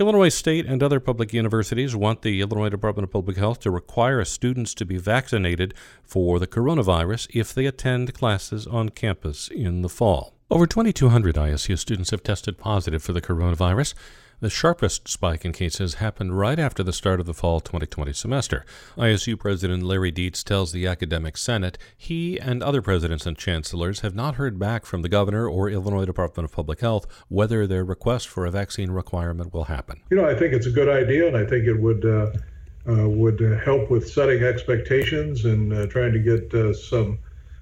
Illinois State and other public universities want the Illinois Department of Public Health to require students to be vaccinated for the coronavirus if they attend classes on campus in the fall. Over 2,200 ISU students have tested positive for the coronavirus. The sharpest spike in cases happened right after the start of the fall 2020 semester. ISU President Larry Dietz tells the Academic Senate he and other presidents and chancellors have not heard back from the governor or Illinois Department of Public Health whether their request for a vaccine requirement will happen. You know, I think it's a good idea, and I think it would. Uh, uh, would help with setting expectations and uh, trying to get uh, some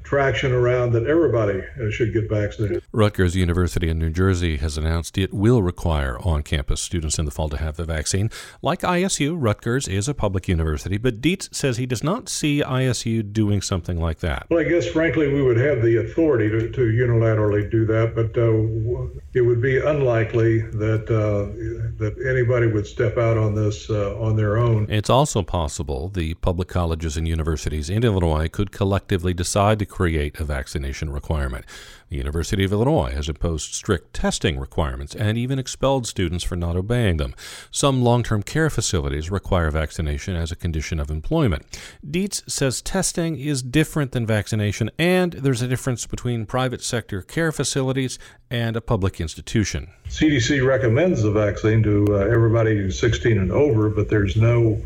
traction around that everybody uh, should get vaccinated. Rutgers University in New Jersey has announced it will require on campus students in the fall to have the vaccine. Like ISU, Rutgers is a public university, but Dietz says he does not see ISU doing something like that. Well, I guess, frankly, we would have the authority to, to unilaterally do that, but uh, it would be unlikely that, uh, that anybody would step out on this uh, on their own. It's also possible the public colleges and universities in Illinois could collectively decide to create a vaccination requirement. The University of Illinois has imposed strict testing requirements and even expelled students for not obeying them. Some long term care facilities require vaccination as a condition of employment. Dietz says testing is different than vaccination, and there's a difference between private sector care facilities and a public institution. CDC recommends the vaccine to uh, everybody who's 16 and over, but there's no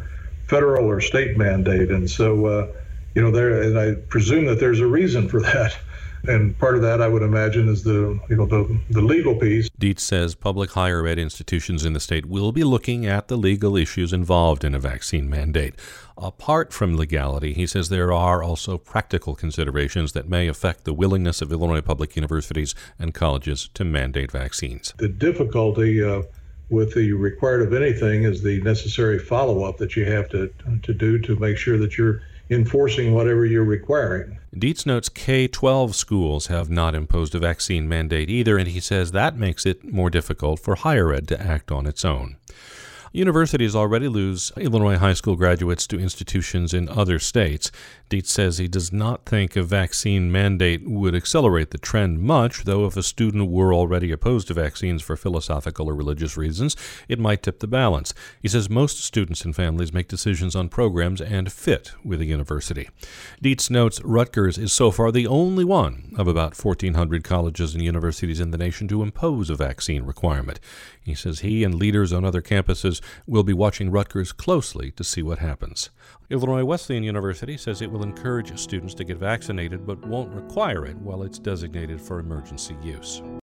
federal or state mandate. And so, uh, you know, there, and I presume that there's a reason for that. And part of that, I would imagine, is the you know the, the legal piece. Dietz says public higher ed institutions in the state will be looking at the legal issues involved in a vaccine mandate. Apart from legality, he says there are also practical considerations that may affect the willingness of Illinois public universities and colleges to mandate vaccines. The difficulty uh, with the required of anything is the necessary follow up that you have to to do to make sure that you're enforcing whatever you're requiring. Dietz notes K 12 schools have not imposed a vaccine mandate either, and he says that makes it more difficult for higher ed to act on its own. Universities already lose Illinois high school graduates to institutions in other states. Dietz says he does not think a vaccine mandate would accelerate the trend much, though if a student were already opposed to vaccines for philosophical or religious reasons, it might tip the balance. He says most students and families make decisions on programs and fit with a university. Dietz notes Rutgers is so far the only one of about 1,400 colleges and universities in the nation to impose a vaccine requirement. He says he and leaders on other campuses will be watching Rutgers closely to see what happens. Illinois Wesleyan University says it will encourage students to get vaccinated but won't require it while it's designated for emergency use.